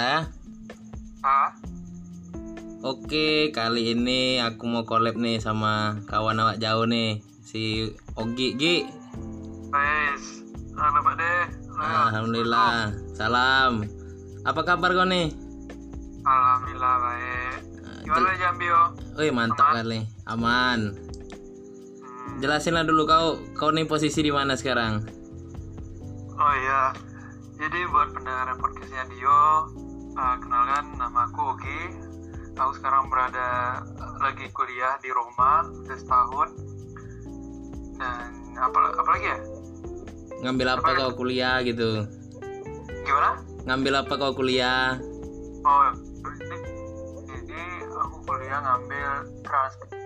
Tah? Ah, Oke, kali ini aku mau collab nih sama kawan awak jauh nih, si Ogi Gi. guys. Halo Pak De. Alhamdulillah. Salam. Apa kabar kau nih? Alhamdulillah baik. Gimana Jambi? Wih, mantap kali. Aman. Hmm. Jelasinlah dulu kau, kau nih posisi di mana sekarang? Oh iya. Jadi buat pendengar podcastnya Dio, uh, kenalkan nama aku Ogi. Aku sekarang berada lagi kuliah di Roma udah setahun. Dan apa apa lagi ya? Ngambil apa kau kuliah gitu? Gimana? Ngambil apa kau kuliah? Oh, ini, ini aku kuliah ngambil transportasi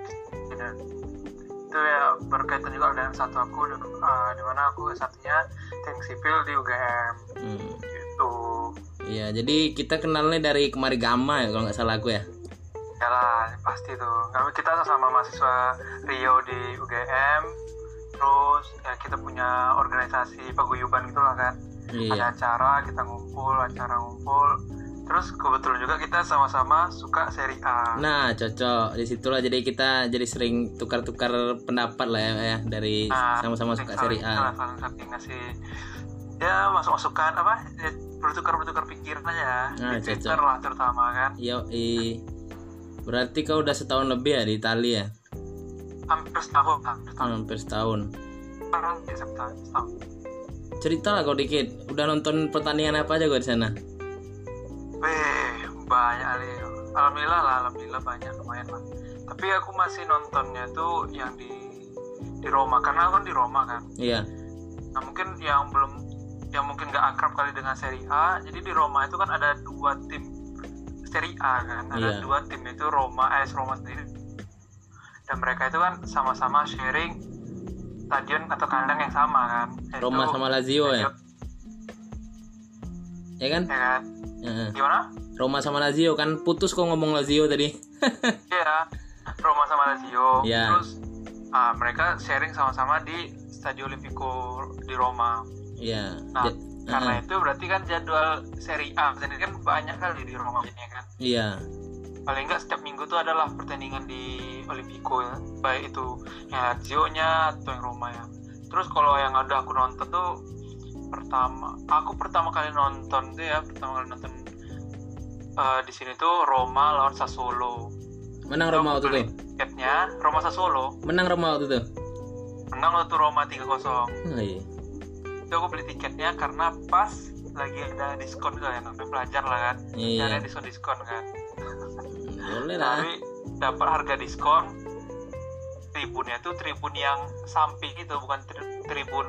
itu ya berkaitan juga dengan satu aku uh, di mana aku satunya teknik sipil di UGM Hmm. Gitu. Iya, jadi kita kenalnya dari kemari Gama ya kalau nggak salah aku ya. Ya lah, pasti tuh. Kami kita sama mahasiswa Rio di UGM. Terus ya kita punya organisasi paguyuban gitu lah kan. Ada Iya. acara kita ngumpul, acara ngumpul. Terus kebetulan juga kita sama-sama suka seri A. Nah, cocok. Di situlah jadi kita jadi sering tukar-tukar pendapat lah ya, ya dari Nah, sama-sama suka seri saling- A. saling saling ngasih ya masuk masukan apa ya, bertukar bertukar pikiran aja Ah, di Twitter lah terutama kan Yo, berarti kau udah setahun lebih ya di Italia ya? hampir setahun hampir setahun Hampir setahun. ya setahun setahun Cerita lah kau dikit. Udah nonton pertandingan apa aja kau di sana? Weh, banyak kali alhamdulillah lah alhamdulillah banyak lumayan lah tapi aku masih nontonnya tuh yang di di Roma karena aku kan di Roma kan Iya. nah mungkin yang belum yang mungkin gak akrab kali dengan seri A jadi di Roma itu kan ada dua tim seri A kan ada Iya. dua tim itu Roma AS Roma sendiri dan mereka itu kan sama-sama sharing stadion atau kandang yang sama kan Yaitu- Roma sama Lazio ya? Ya kan? ya kan gimana Roma sama Lazio kan putus kok ngomong Lazio tadi. Iya, Roma sama Lazio. Iya. Terus ah, mereka sharing sama-sama di Stadio Olimpico di Roma. Iya. Nah, Ja- karena Heeh. itu berarti kan jadwal Serie A sendiri kan banyak kali di Roma ini kan. Iya. Paling nggak setiap minggu tuh adalah pertandingan di Olimpico ya. Baik itu yang Lazio-nya atau yang Roma ya. Terus kalau yang ada aku nonton tuh pertama, aku pertama kali nonton tuh ya, pertama kali nonton eh, di sini tuh Roma lawan Sassuolo. Menang Roma waktu itu. tiketnya Roma Sassuolo Menang Roma waktu itu. menang waktu Roma 3-0 Oh, iya. Itu aku beli tiketnya karena pas lagi ada diskon gitu ya namanya pelajar lah kan. Iya. cari diskon diskon kan. Boleh lah. tapi dapat harga diskon. Tribunnya tuh tribun yang samping itu bukan tri- tribun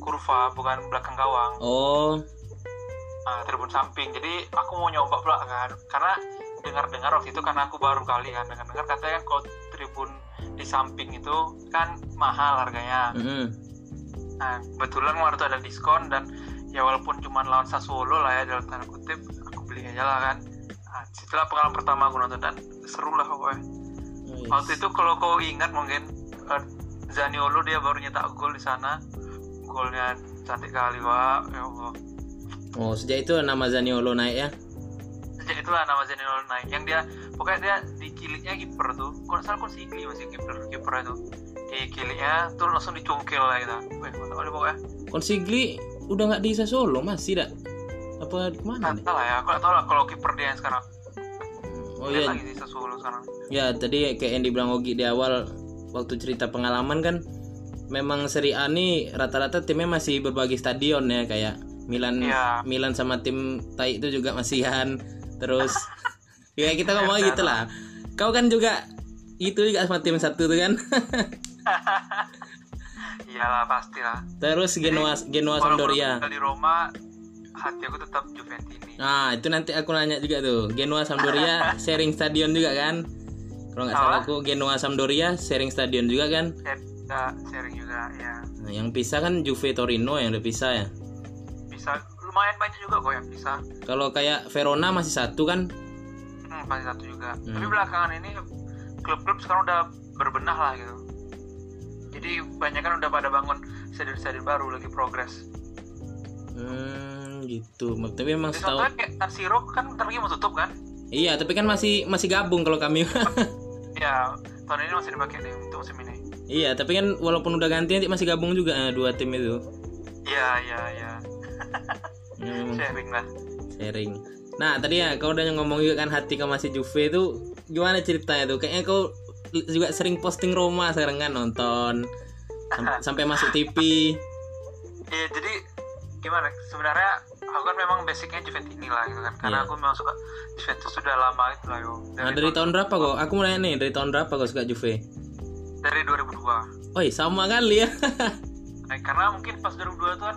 kurva bukan belakang gawang. Oh, nah, tribun samping. Jadi aku mau nyoba pula kan. Karena dengar-dengar waktu itu karena aku baru kali kan dengar-dengar katanya kan kalau tribun di samping itu kan mahal harganya. Mm Nah, kebetulan waktu ada diskon dan ya walaupun cuma lawan Sassuolo lah ya dalam tanda kutip, aku beli aja lah kan. Nah, setelah pengalaman pertama aku nonton dan seru lah pokoknya. Waktu itu kalau kau ingat mungkin eh, Zaniolo dia baru nyetak gol di sana. Golnya cantik kali, Pak. Ya Allah. Oh, sejak itu nama Zaniolo naik ya? Sejak itulah nama Zaniolo naik. Yang dia pokoknya dia di kilitnya kiper tuh. Kalau salah Konsigli masih kiper kiper itu. Di kilitnya tuh langsung dicungkil lah gitu. Kali pokoknya. Konsigli udah nggak di Sassuolo masih dak? Apa ke mana? Nggak tahu lah ya, aku nggak tahu lah kalau kiper dia yang sekarang. Oh Lihat iya, lagi sih Sassuolo sekarang. ya tadi kayak yang dibilang Ogi di awal waktu cerita pengalaman kan memang Serie A nih rata-rata timnya masih berbagi stadion ya kayak Milan Iya. Milan sama tim Tai itu juga masihan terus ya kita ngomong gitu lah kau kan juga itu juga sama tim satu tuh kan Iyalah pastilah. terus Genoa Genoa Sampdoria di Roma, hati aku tetap Juventini. nah itu nanti aku nanya juga tuh Genoa Sampdoria sharing stadion juga kan kalau nggak salah aku Genoa Sampdoria sharing stadion juga kan Ya, kita sharing juga ya. Nah, yang pisah kan Juve Torino yang udah pisah ya. Bisa lumayan banyak juga kok yang bisa. Kalau kayak Verona masih satu kan? Hmm, pasti satu juga. Hmm. Tapi belakangan ini klub-klub sekarang udah berbenah lah gitu. Jadi banyak kan udah pada bangun stadion-stadion baru lagi progres. Hmm, Hmm, gitu. Tapi memang Jadi setahu contohnya kayak Tan Siro kan bentar lagi mau tutup kan? Iya, tapi kan masih masih gabung kalau kami. Ya, tahun ini masih dipakai nih untuk musim ini. iya, tapi kan walaupun udah ganti nanti masih gabung juga eh, dua tim itu. Iya, iya, iya. Ya, memang Sharing lah. sharing. Nah, tadi ya kau udah ngomong juga kan hati kau masih Juve itu gimana ceritanya tuh? Kayaknya kau juga sering posting Roma sekarang kan nonton Sam- sampai masuk TV. Iya, jadi gimana? Sebenarnya aku kan memang basicnya Juventini lah gitu kan. Karena Iya. aku memang suka Juventus sudah lama itu lah yo. Nah, dari tahun berapa kok? Aku nanya nih, dari tahun berapa kau suka Juve? dari 2002. Oh, sama kali ya. Nah, karena mungkin pas 2002 itu kan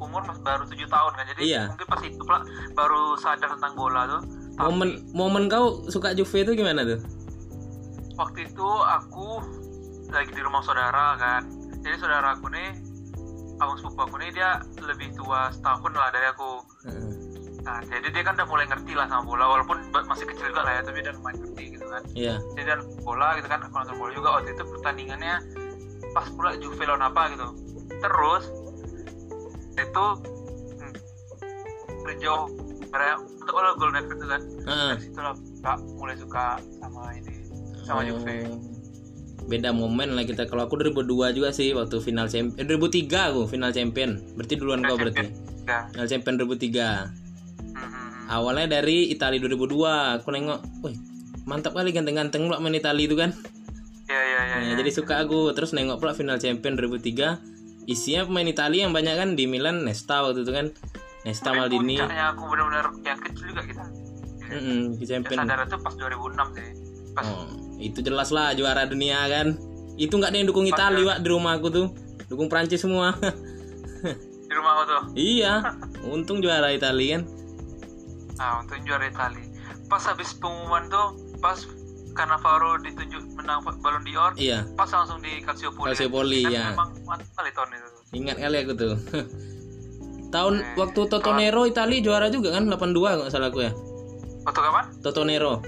umur masih baru 7 tahun kan. Jadi Iya. mungkin pas itu pula baru sadar tentang bola tuh. Tapi momen momen kau suka Juve itu gimana tuh? Waktu itu aku lagi di rumah saudara kan. Jadi saudara aku nih abang sepupu aku nih dia lebih tua setahun lah dari aku. Heeh. Nah, jadi dia kan udah mulai ngerti lah sama bola walaupun masih kecil juga lah ya, tapi dia lumayan ngerti gitu kan. Iya. Jadi dan bola gitu kan, aku nonton bola juga waktu itu pertandingannya pas pula Juve lawan apa gitu. Terus itu hmm, karena untuk bola gol net itu kan. Heeh. Dari situ lah Kak, mulai suka sama ini sama Juve. Oh. Beda momen lah kita. Kalau aku 2002 juga sih waktu final champion. Eh, 2003 aku final champion. Berarti duluan kau berarti. Ya. Final champion 2003. Hmm. Awalnya dari Italia 2002. Aku nengok, wih, mantap kali ganteng-ganteng pula main Italia itu kan. Ya ya ya. Nah, ya. jadi suka aku. Terus nengok pula final champion 2003. Isinya pemain Italia yang banyak kan di Milan Nesta waktu itu kan. Nesta Sampai Maldini. aku benar-benar yang kecil juga kita. Di Yang champion. sadar itu pas 2006 sih. Pas Oh, itu jelas lah juara dunia kan. Itu nggak ada yang dukung Italia, Wak, di rumah aku tuh. Dukung Prancis semua. di rumah aku tuh. iya. Untung juara Italia kan. Nah, untuk juara Itali. Pas habis pengumuman tuh, pas Cannavaro ditunjuk menang Ballon d'Or, Iya. pas langsung di Calciopoli. Calciopoli, Kan ya. Memang mantap kali tahun itu. Ingat kali aku tuh. Tahun Eh, waktu Totonero Italia juara juga kan 82 nggak salah aku ya. Waktu kapan? Totonero.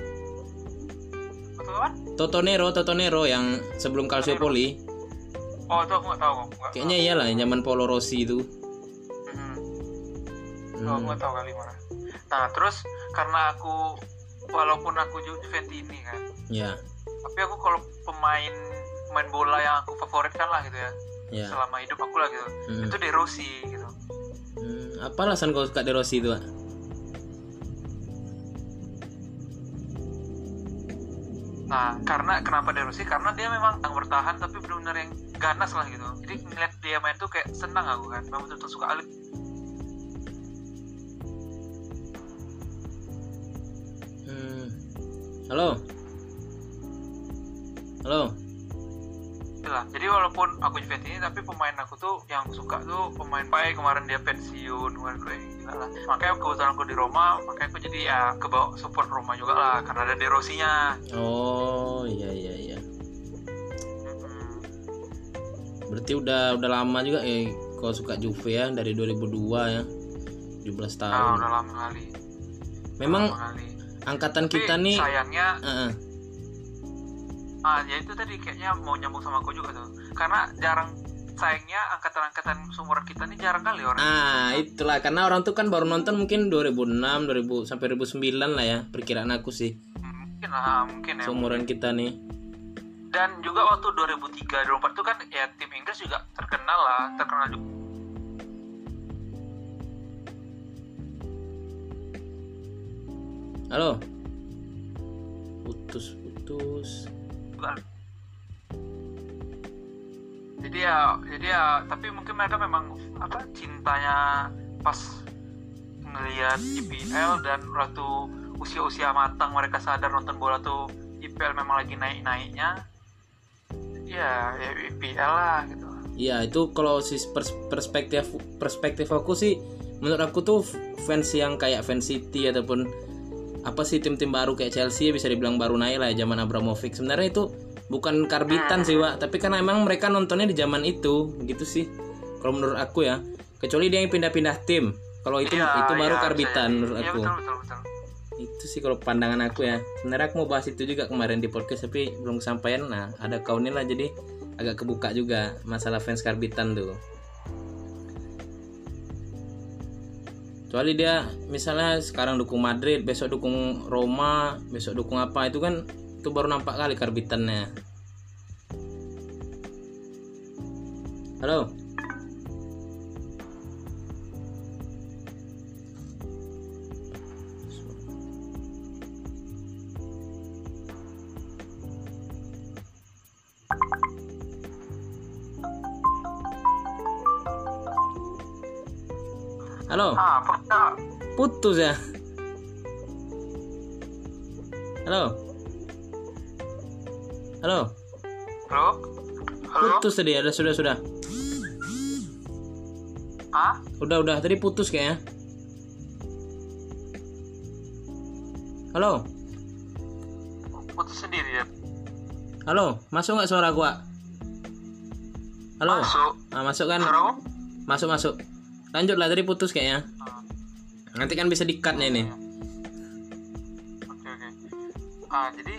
Waktu kapan? Totonero, Totonero yang sebelum Calciopoli. Oh, itu aku nggak tahu. Nggak, Kayaknya iyalah yang zaman Polo Rossi itu. Hmm. Oh, Hmm. aku nggak tahu kali mana. Nah, terus karena aku walaupun aku Ju- Juventini kan, Ya, tapi aku kalau pemain pemain bola yang aku favoritkan lah gitu ya, ya. selama hidup aku lah gitu. Hmm. Itu De Rossi gitu. Hmm, Apa alasan kau suka De Rossi itu? Wak? Nah, karena kenapa De Rossi? Karena dia memang yang bertahan tapi benar-benar yang ganas lah gitu. Jadi ngeliat dia main tuh kayak senang aku kan. Memang betul-betul suka Alip. Hmm. Halo. Halo. Lah. Jadi walaupun aku Juventus tapi pemain aku tuh yang suka tuh pemain baik kemarin dia pensiun kemarin gila lah. Makanya kebetulan aku di Roma, makanya aku jadi ya kebawa support Roma juga lah karena ada De Rossi-nya. Oh, iya iya iya. Berarti udah udah lama juga eh kau suka Juve ya dari 2002 ya. 17 Nah, tahun. udah lama kali. Memang lama kali. angkatan Tapi kita nih sayangnya Heeh. Ah ya itu tadi kayaknya mau nyambung sama aku juga tuh. Karena jarang sayangnya angkatan-angkatan seumuran kita nih jarang kali orang. Ah, itulah karena orang tuh kan baru nonton mungkin 2006, 2000 sampai 2009 lah ya perkiraan aku sih. Mungkin lah, mungkin ya. Seumuran kita nih. Dan juga waktu 2003 2004 itu kan ya tim Inggris juga terkenal lah, terkenal juga. Halo. Putus putus. Jadi ya, jadi ya, tapi mungkin mereka memang apa cintanya pas ngelihat IPL dan waktu usia-usia matang mereka sadar nonton bola tuh IPL memang lagi naik-naiknya. Ya, ya IPL lah gitu. Iya, itu kalau si pers- perspektif perspektif aku sih menurut aku tuh fans yang kayak fans City ataupun apa sih tim-tim baru kayak Chelsea bisa dibilang baru naik lah ya zaman Abramovich. Sebenarnya itu bukan karbitan sih, Wak, tapi karena emang mereka nontonnya di zaman itu, gitu sih. Kalau menurut aku ya, kecuali dia yang pindah-pindah tim. Kalau itu Iya, itu baru iya, karbitan bisa menurut. Iya, aku. betul, betul, betul. Itu sih kalau pandangan aku ya. Sebenarnya aku mau bahas itu juga kemarin di podcast tapi belum kesampaian. Nah, ada kau lah jadi agak kebuka juga masalah fans karbitan tuh. Kecuali dia misalnya sekarang dukung Madrid besok dukung Roma besok dukung apa itu kan itu baru nampak kali karbitannya. Halo Halo. Ah, apa Putus ya. Halo. Halo. Halo? Halo? Putus tadi ada sudah sudah. Ah? Udah udah tadi putus kayaknya. Halo. Putus sendiri ya? Halo, masuk nggak suara gua? Halo. Masuk. Ah, masuk kan? Aku? Masuk masuk. Lanjut lah tadi putus kayaknya. Ah, Nanti kan bisa di-cut nih nih. Oke oke. Ah, jadi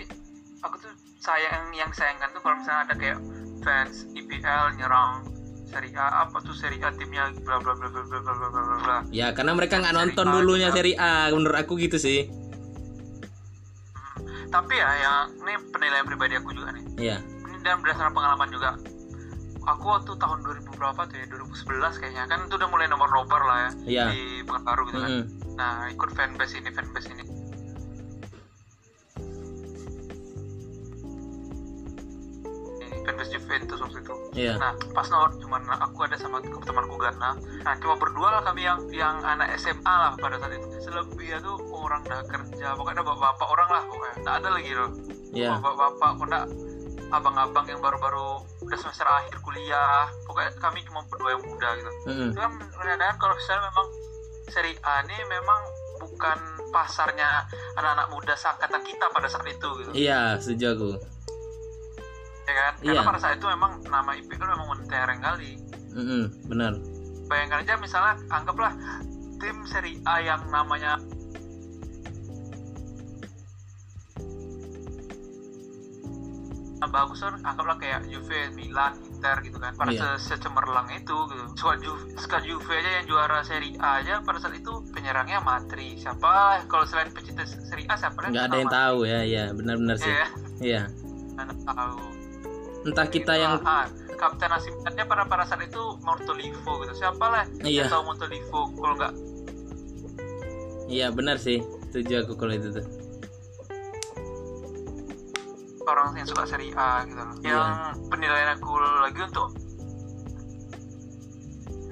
aku tuh sayang yang sayangkan tuh kalau misalnya ada kayak fans IPL nyerang Serie A apa tuh Serie A timnya bla bla bla bla bla bla bla bla. Ya, karena mereka nggak nonton Seri A dulunya juga. seri A. Menurut aku gitu sih. Tapi ya yang ini penilaian pribadi aku juga nih. Iya. Ini dan berdasarkan pengalaman juga. Aku waktu tahun 2000 berapa tuh ya 2011 kayaknya kan itu udah mulai nomor nobar lah ya Iya. di Pekanbaru gitu kan. Mm-mm. Nah ikut fanbase ini fanbase ini. Ini Fanbase Juventus waktu itu. Iya. Nah pas nomor cuman aku ada sama temanku Gana. Nah cuma berdua lah kami yang yang anak SMA lah pada saat itu. Selebihnya tuh orang udah kerja. Pokoknya ada bapak-bapak orang lah pokoknya. Nggak ada lagi loh. Iya. Bapak-bapak pun nggak abang-abang yang baru-baru udah semester akhir kuliah. Pokoknya kami cuma berdua yang muda gitu. Mm-mm. Itu kan kalau misalnya memang seri A ini memang bukan pasarnya anak-anak muda seangkatan kita pada saat itu gitu Iya, setuju aku. ya kan karena Iya. pada saat itu memang nama IPL memang mentereng kali Mm-mm, benar. bayangkan aja misalnya anggaplah tim seri A yang namanya bagus kan anggaplah kayak Juve, Milan, Inter gitu kan pada Iya. se- secemerlang itu gitu Squad Juve, squad Juve aja yang juara seri A aja pada saat itu penyerangnya Matri siapa kalau selain pecinta seri A siapa Nggak ada yang tahu ya, ya benar-benar sih. Iya, Iya. mana tahu Entah kita yang Ah, kapten asistennya pada pada saat itu Mortolivo gitu siapa lah Iya. yang tahu Mortolivo kalau nggak Iya benar sih. Setuju aku kalau itu tuh. Orang yang suka seri A gitu loh. Iya. Yang penilaian aku lagi untuk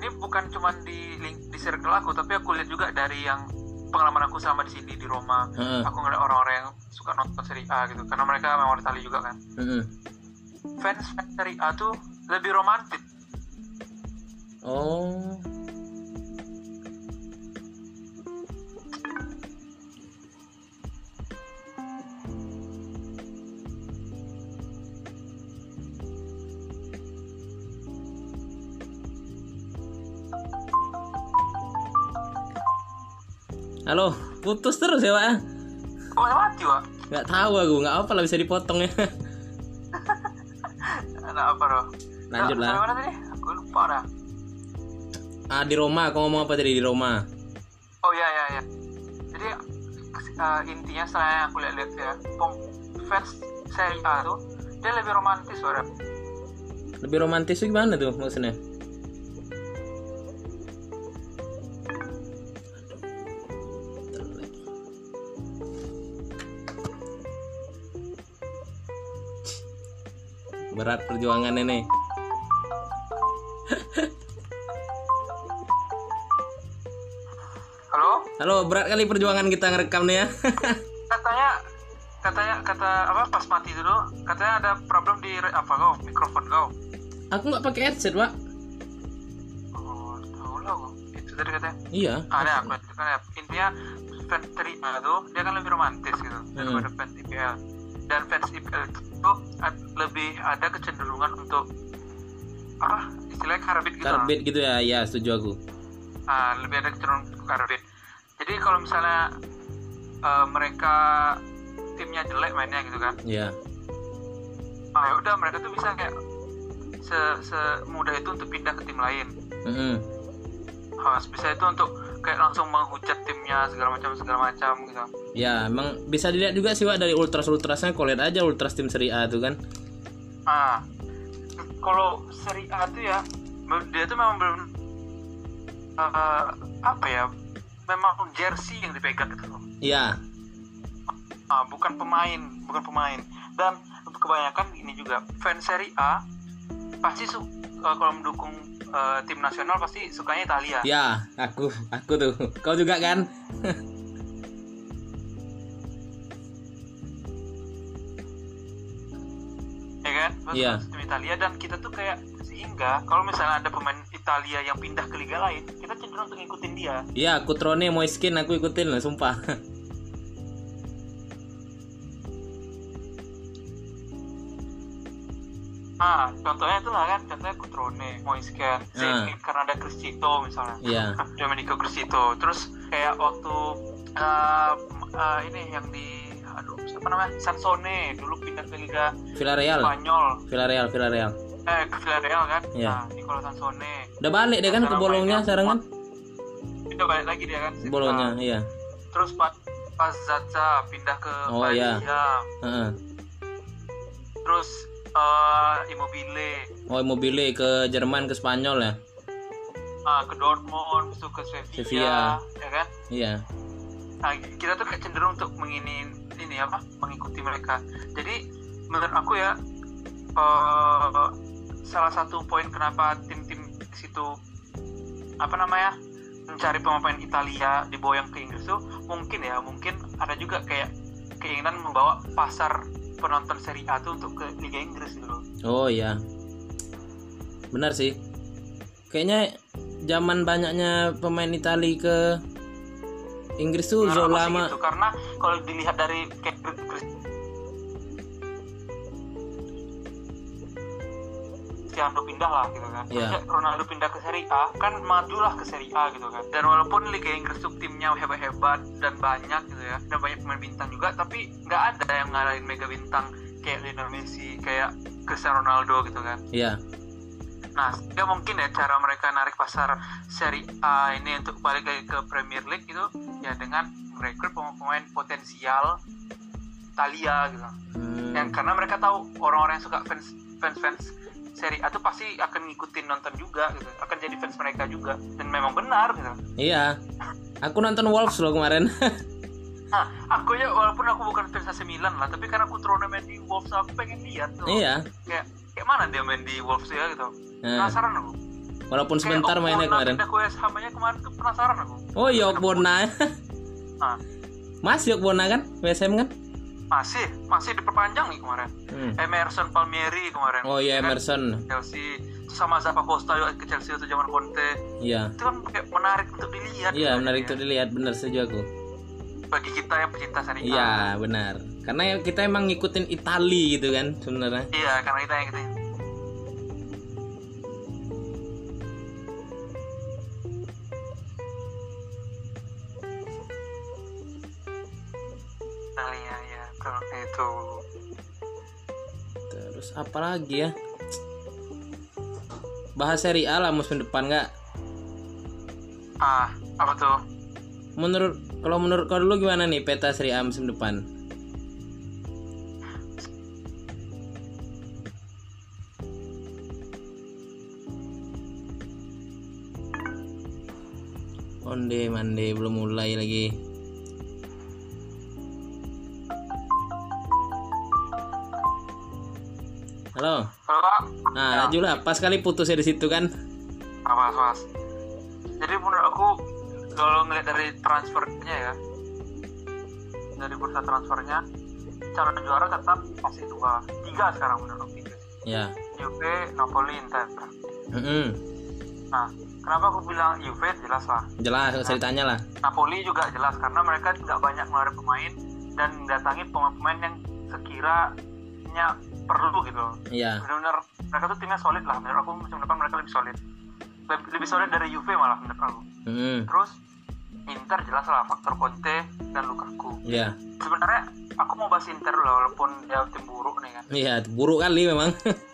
ini bukan cuma di link di circle aku, tapi aku lihat juga dari yang pengalaman aku selama di sini di Roma. Heeh. Aku ngeliat orang-orang yang suka nonton seri A gitu, karena mereka memang Itali juga kan. Mm-mm. Fans fans seri A tuh lebih romantis. Oh. Halo, putus terus ya, Pak? Kok mati wak? Nggak tahu aku, nggak apa lah bisa dipotong ya. Ada apa loh? Lanjut lah. Sampai mana tadi? Aku lupa dah. Ah, di Roma, aku ngomong apa tadi di Roma? Oh ya ya ya. Jadi eh, intinya yang aku lihat-lihat ya, pong fans seri A tuh dia lebih romantis suara. Lebih romantis tuh gimana tuh maksudnya? Berat perjuangan ini. Halo? Halo, berat kali perjuangan kita ngerekam nih ya. Katanya katanya kata apa pas mati dulu katanya ada problem di apa kau mikrofon kau Aku nggak pakai headset, Pak. oh tahu lah kau. itu tadi katanya Iya. ada aku kan ya intinya fans seri A tuh dia kan lebih romantis gitu daripada fans IPL dan fans IPL itu lebih ada kecenderungan untuk apa istilahnya karbit gitu. Karbit gitu ya. Ya, setuju aku. Ah, lebih ada kecenderungan karbit. Jadi kalau misalnya eh, mereka timnya jelek mainnya gitu kan, Iya. ah ya udah mereka tuh bisa kayak se semudah itu untuk pindah ke tim lain. Mm-mm. Ah, bisa itu untuk kayak langsung menghujat timnya segala macam segala macam gitu ya emang bisa dilihat juga sih Wak dari ultras ultrasnya kalau lihat aja ultras tim Serie A tuh kan ah kalau Serie A tuh ya dia tuh memang belum uh, apa ya memang jersey yang dipegang gitu loh iya ah, bukan pemain bukan pemain dan kebanyakan ini juga fans Serie A pasti su uh, kalau mendukung uh, tim nasional pasti sukanya Italia. Ya, aku, aku tuh. Kau juga kan? kan? Iya. Tim Italia dan kita tuh kayak sehingga kalau misalnya ada pemain Italia yang pindah ke liga lain, kita cenderung untuk ngikutin dia. Iya, aku Trone mau skin aku ikutin lah, sumpah. Ah, contohnya itu lah kan, contohnya Kutrone, Moisken, ah. karena ada Criscito misalnya, yeah. Domenico Criscito. Terus kayak waktu uh, uh, ini yang di, siapa namanya, Sansone dulu pindah ke Liga Villarreal, Spanyol, Villarreal, Villarreal. Eh ke Villarreal kan, yeah. nah Nicola Sansone. Udah balik deh kan ke bolongnya sekarang kan? Udah balik lagi dia kan. Bolongnya, iya. Terus pas pas Zaza pindah ke oh, iya. Uh -uh. Terus uh, Immobile. Oh, Immobile ke Jerman ke Spanyol ya? Ah, ke Dortmund, ke Sevilla, Sevilla, ya kan? Iya. Nah, kita tuh kayak cenderung untuk mengini ini apa? Mengikuti mereka. Jadi menurut aku ya uh, salah satu poin kenapa tim-tim di situ apa namanya mencari pemain Italia diboyang ke Inggris tuh mungkin ya mungkin ada juga kayak keinginan membawa pasar penonton Serie A tuh untuk ke Liga Inggris gitu loh. Oh iya. Benar sih. Kayaknya zaman banyaknya pemain Italia ke Inggris tuh nah, lama. Gitu, karena kalau dilihat dari kayak Cristiano pindah lah gitu kan. Yeah. Ronaldo pindah ke Serie A kan majulah ke Serie A gitu kan. Dan walaupun Liga Inggris tuh timnya hebat-hebat dan banyak gitu ya, dan banyak pemain bintang juga, tapi nggak ada yang ngalahin mega bintang kayak Lionel Messi, kayak Cristiano Ronaldo gitu kan. Iya. Yeah. Nah, ya mungkin ya cara mereka narik pasar Serie A ini untuk balik lagi ke Premier League itu ya dengan merekrut pemain-pemain potensial Italia gitu. Hmm. Yang karena mereka tahu orang-orang yang suka fans fans fans seri A tuh pasti akan ngikutin nonton juga gitu akan jadi fans mereka juga. Dan memang benar gitu. Iya. Aku nonton Wolves loh kemarin. Nah aku ya walaupun aku bukan fans AC Milan lah tapi karena aku turun main di Wolves aku pengen lihat tuh. Iya. Kayak kayak mana dia main di Wolves ya gitu. Nah. penasaran aku walaupun sebentar kayak mainnya kemarin. aku sama kemarin tuh penasaran aku. Oh iya Okbona ah. Mas Yokbona kan? WSM kan? Masih masih diperpanjang nih kemarin. Hmm. Emerson Palmieri kemarin oh iya ya Emerson. Kan? Chelsea sama Zappa Costa juga ke Chelsea itu zaman Conte. Iya. Itu kan kayak menarik untuk dilihat iya menarik untuk dilihat. Benar setuju aku bagi kita yang pecinta Serie A. Iya benar. Karena kita emang ngikutin Itali gitu kan sebenarnya. Iya karena kita yang ngikutin itu. Terus apa lagi ya? Bahas seri A lah musim depan nggak? Ah apa tuh? Menurut kalau menurut kau dulu gimana nih peta seri A musim depan? Onde mande belum mulai lagi. Halo. Halo. Nah, ya. lah pas kali putus ya di situ kan. Apa, Mas? Jadi menurut aku kalau ngeliat dari transfernya ya, dari bursa transfernya, calon juara tetap masih dua, tiga sekarang menurut aku tiga. Ya. Juve, Napoli, Inter. Mm -hmm. Nah, kenapa aku bilang Juve jelas lah. Jelas, nah, ceritanya lah. Napoli juga jelas karena mereka tidak banyak ngeluarin pemain dan datangi pemain-pemain yang sekiranya perlu gitu. Iya. Benar-benar mereka tuh timnya solid lah. Menurut aku musim depan mereka lebih solid. Lebih, lebih solid dari Juve malah menurut aku. Hmm. terus Inter jelas lah faktor Conte dan Lukaku. Iya. Sebenarnya aku mau bahas Inter loh walaupun dia tim buruk nih kan. Iya buruk kali memang.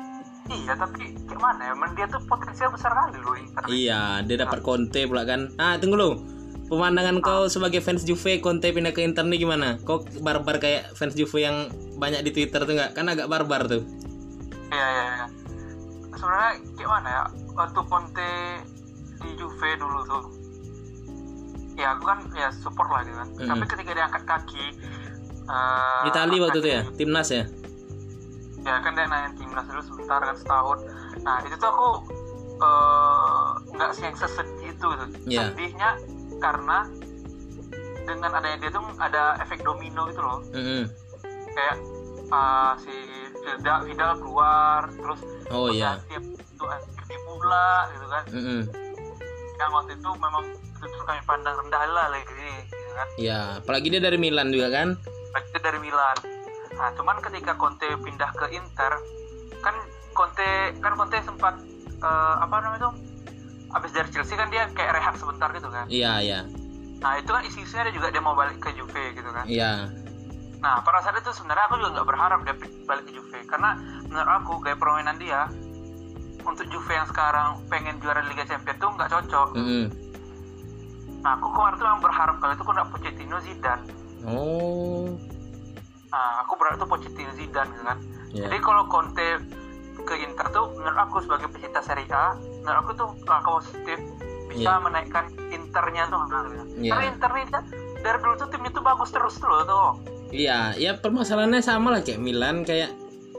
Iya tapi gimana ya? Men, dia tuh potensial besar kali loh Inter. Iya dia dapat Conte pula kan. Ah tunggu lo pemandangan kau sebagai fans Juve Conte pindah ke Inter nih gimana? Kok barbar kayak fans Juve yang banyak di Twitter tuh nggak? Kan agak barbar tuh. Iya iya iya. Sebenarnya gimana ya? Waktu Conte di Juve dulu tuh, ya aku kan ya support lah gitu kan. Mm. Tapi ketika dia angkat kaki, uh, Itali waktu itu ya, timnas ya. ya kan dia nanya timnas dulu sebentar kan setahun. Nah itu tuh aku eh, nggak sih yang sesedih itu gitu. Iya. Sedihnya karena dengan adanya dia tuh ada efek domino gitu loh. Mm-mm. kayak uh, si Vidal, Vidal keluar terus Oh iya. tiap itu di pula gitu kan Mm-mm. yang waktu itu memang betul kami pandang rendah lah lagi gitu kan Ya, apalagi dia dari Milan juga kan. Lagi itu dari Milan nah cuman ketika Conte pindah ke Inter kan Conte kan Conte sempat eh, apa namanya tuh abis dari Chelsea kan dia kayak rehat sebentar gitu kan Iya, iya. nah itu kan isi-isinya dia juga dia mau balik ke Juve gitu kan Iya. Nah, pada saat itu sebenarnya aku juga nggak berharap dia balik ke Juve karena menurut aku gaya permainan dia untuk Juve yang sekarang pengen juara Liga Champions tuh nggak cocok. Mm-mm. Nah, aku kemarin tuh memang berharap kalau itu aku nggak Pochettino Zidane. Oh. Nah, aku berharap tuh Pochettino Zidane gitu kan. Ya. Jadi kalau Conte ke Inter tuh menurut aku sebagai pecinta Serie A, menurut aku tuh langkah positif bisa Iya. menaikkan Internya tuh. Iya. Karena Inter ini kan dari dulu tuh timnya tuh bagus terus loh tuh. Iya, ya permasalahannya sama lah kayak Milan kayak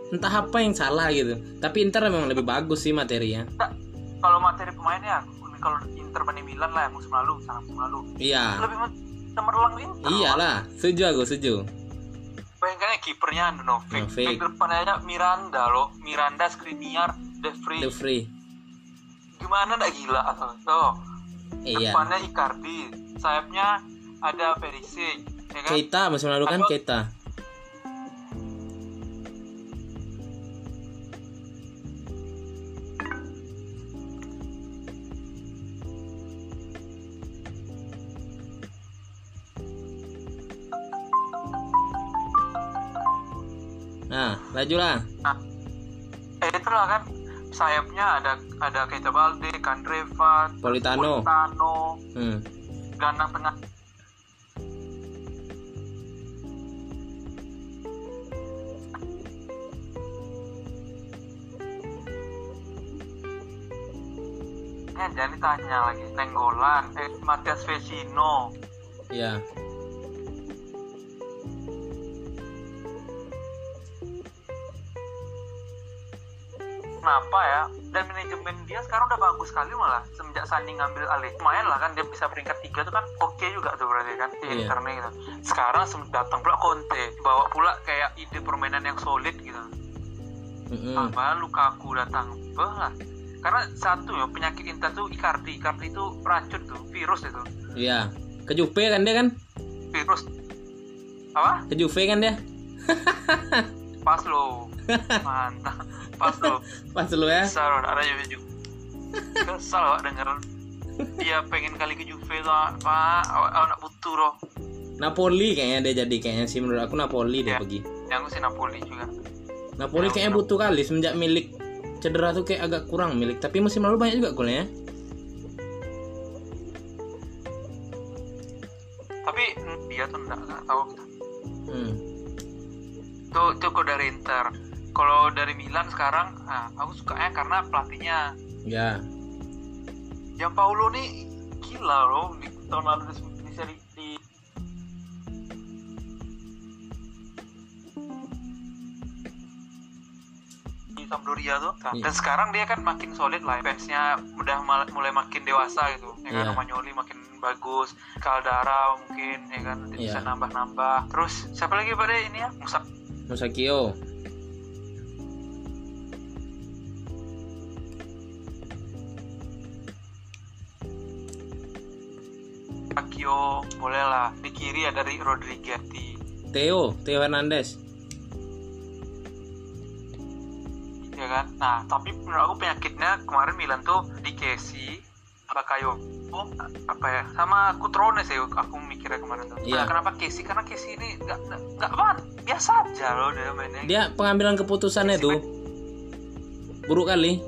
entah apa yang salah gitu. Tapi Inter memang lebih bagus sih materinya. Nggak, kalau materi pemainnya kalau Inter banding Milan lah musim lalu sama musim lalu Iya. lebih men- cemerlang Inter Iyalah, setuju aku, setuju. Bayangkan ya kipernya Novic Novic. Back depan aja Miranda loh Miranda Skriniar De Vrij The free. gimana nggak gila atau tuh Iya. depannya Icardi sayapnya ada Perisic ya kan Keita musim lalu kan Aku- Keita. Nah, eh itulah kan sayapnya ada ada Keita Balde Kandreva Politano. Politano Hmm. gelandang tengah Ya, jangan ditanya lagi Nenggolan, eh, Matias Vecino Ya. Kenapa ya? Dan manajemen dia sekarang udah bagus sekali malah Semenjak Sandi ngambil alih Lumayan lah kan dia bisa peringkat tiga tuh kan oke juga tuh berarti kan Di Iya. Inter nih gitu Sekarang datang pula Conte Bawa pula kayak ide permainan yang solid gitu Mm-mm. Tambah Lukaku datang Bah lah Karena satu ya penyakit Inter tuh Icardi Icardi itu racun tuh Virus itu Iya. Ke Juve kan dia kan? Virus Apa? Ke Juve kan dia? Pas lo Mantap Pas lo ya. Kesal loh, ada Juve juga. Kesal pak denger dia pengen kali ke Juve tuh pak, awak nak butuh loh. Napoli kayaknya dia jadi kayaknya sih menurut aku Napoli dia Ya. pergi. Yang aku sih Napoli juga. Napoli Ya, kayaknya butuh kali semenjak milik cedera tuh kayak agak kurang milik. Tapi musim lalu banyak juga golnya. ya. Tapi mm, dia tuh enggak, enggak tahu. Hmm. Tuh tuh dari Inter. Kalau dari Milan sekarang, nah, aku sukanya karena pelatihnya. Ya. Yang Paulo nih gila loh di tahun lalu di, di seri di di Sampdoria tuh. Nah, Iya. Dan sekarang dia kan makin solid lah. Fansnya udah mulai makin dewasa gitu. Ya kan Iya. Romagnoli makin bagus, Caldara mungkin ya kan nanti bisa Iya. nambah-nambah. Terus siapa lagi pada ini ya? Musa Musakio. Boleh lah. Di kiri ada dari Rodriguez di Theo, Theo Hernandez. ya kan nah tapi menurut aku penyakitnya kemarin Milan tuh di Casey Bakayo apa ya sama Kutrone sih aku mikirnya kemarin tuh Iya. Nah, kenapa Casey karena Casey ini nggak nggak banget biasa aja loh dia mainnya Dia pengambilan keputusannya tuh buruk kali.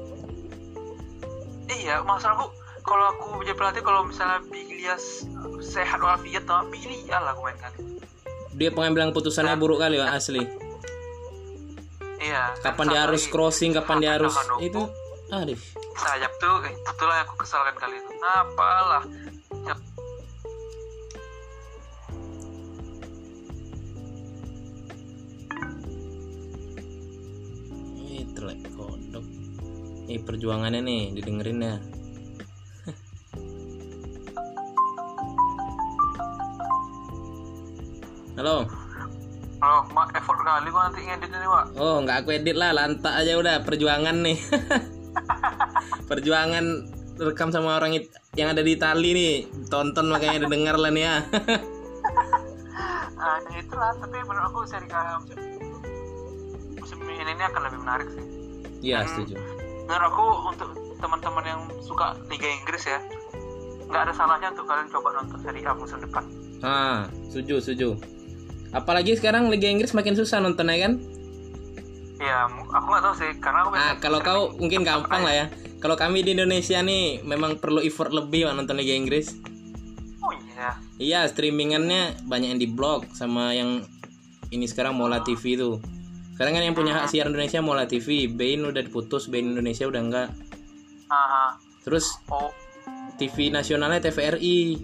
iya maksud aku kalau aku jadi pelatih kalau misalnya Biglias sehat walafiat tuh pilih ya lah main kali dia pengambilan putusannya buruk kali ya asli. Iya kapan dia harus crossing kapan dia harus itu? aduh sayap tuh eh, itulah yang aku kesalkan kali itu. Apalah. Kodok. Ih, perjuangannya nih didengerin ya. Halo. oh mak effort kali gua nanti ngedit ini pak Oh, nggak aku edit lah, lantak aja udah perjuangan nih. perjuangan rekam sama orang yang ada di Itali nih. Tonton makanya didengar lah nih ya. ah itulah tapi menurut aku seri musim ini, ini akan lebih menarik sih Iya, Hmm. setuju. menurut aku untuk teman-teman yang suka Liga Inggris ya nggak ada salahnya untuk kalian coba nonton seri A musim depan Ah, setuju, setuju. Apalagi sekarang Liga Inggris makin susah nontonnya kan? ya mu- aku nggak tahu sih karena aku Ah, biasa kalau kau mungkin gampang lah ya. Kalau kami di Indonesia nih memang perlu effort lebih nonton Liga Inggris. oh iya Iya, streamingannya banyak yang di blog sama yang ini sekarang Mola TV itu. Sekarang kan yang punya hak siaran Indonesia Mola TV, Bein udah diputus, Bein Indonesia udah enggak. ah Terus oh TV nasionalnya TVRI.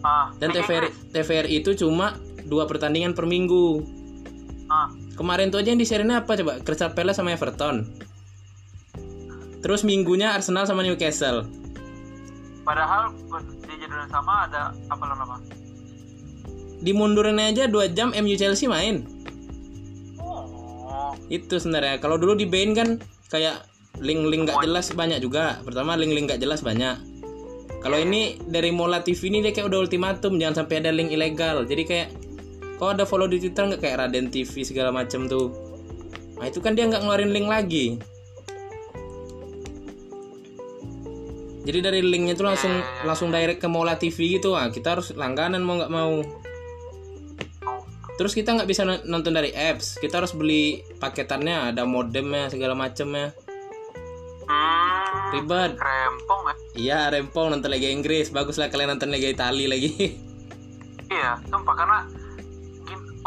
ah Dan TVRI. TVRI itu cuma dua pertandingan per minggu. ah Kemarin tuh aja yang disiarin apa coba? Crystal Palace sama Everton. Terus minggunya Arsenal sama Newcastle. padahal di jadwal sama ada apa lah nama Dimundurin aja 2 jam MU Chelsea main. oh Itu sebenarnya. Kalau dulu di Bein kan kayak link-link gak jelas banyak juga. Pertama link-link gak jelas banyak. Kalau ini dari Mola TV ini dia kayak udah ultimatum jangan sampai ada link ilegal. Jadi kayak kau ada follow di Twitter nggak kayak Raden TV segala macam tuh. Nah itu kan dia nggak ngeluarin link lagi. Jadi dari linknya tuh langsung langsung direct ke Mola TV gitu. Ah kita harus langganan mau nggak mau. Terus kita nggak bisa non- nonton dari apps. Kita harus beli paketannya, ada modemnya segala macamnya. hmm Ribet. rempong ya Iya, rempong nonton Liga Inggris. Baguslah kalian nonton Liga Italia lagi. iya sumpah karena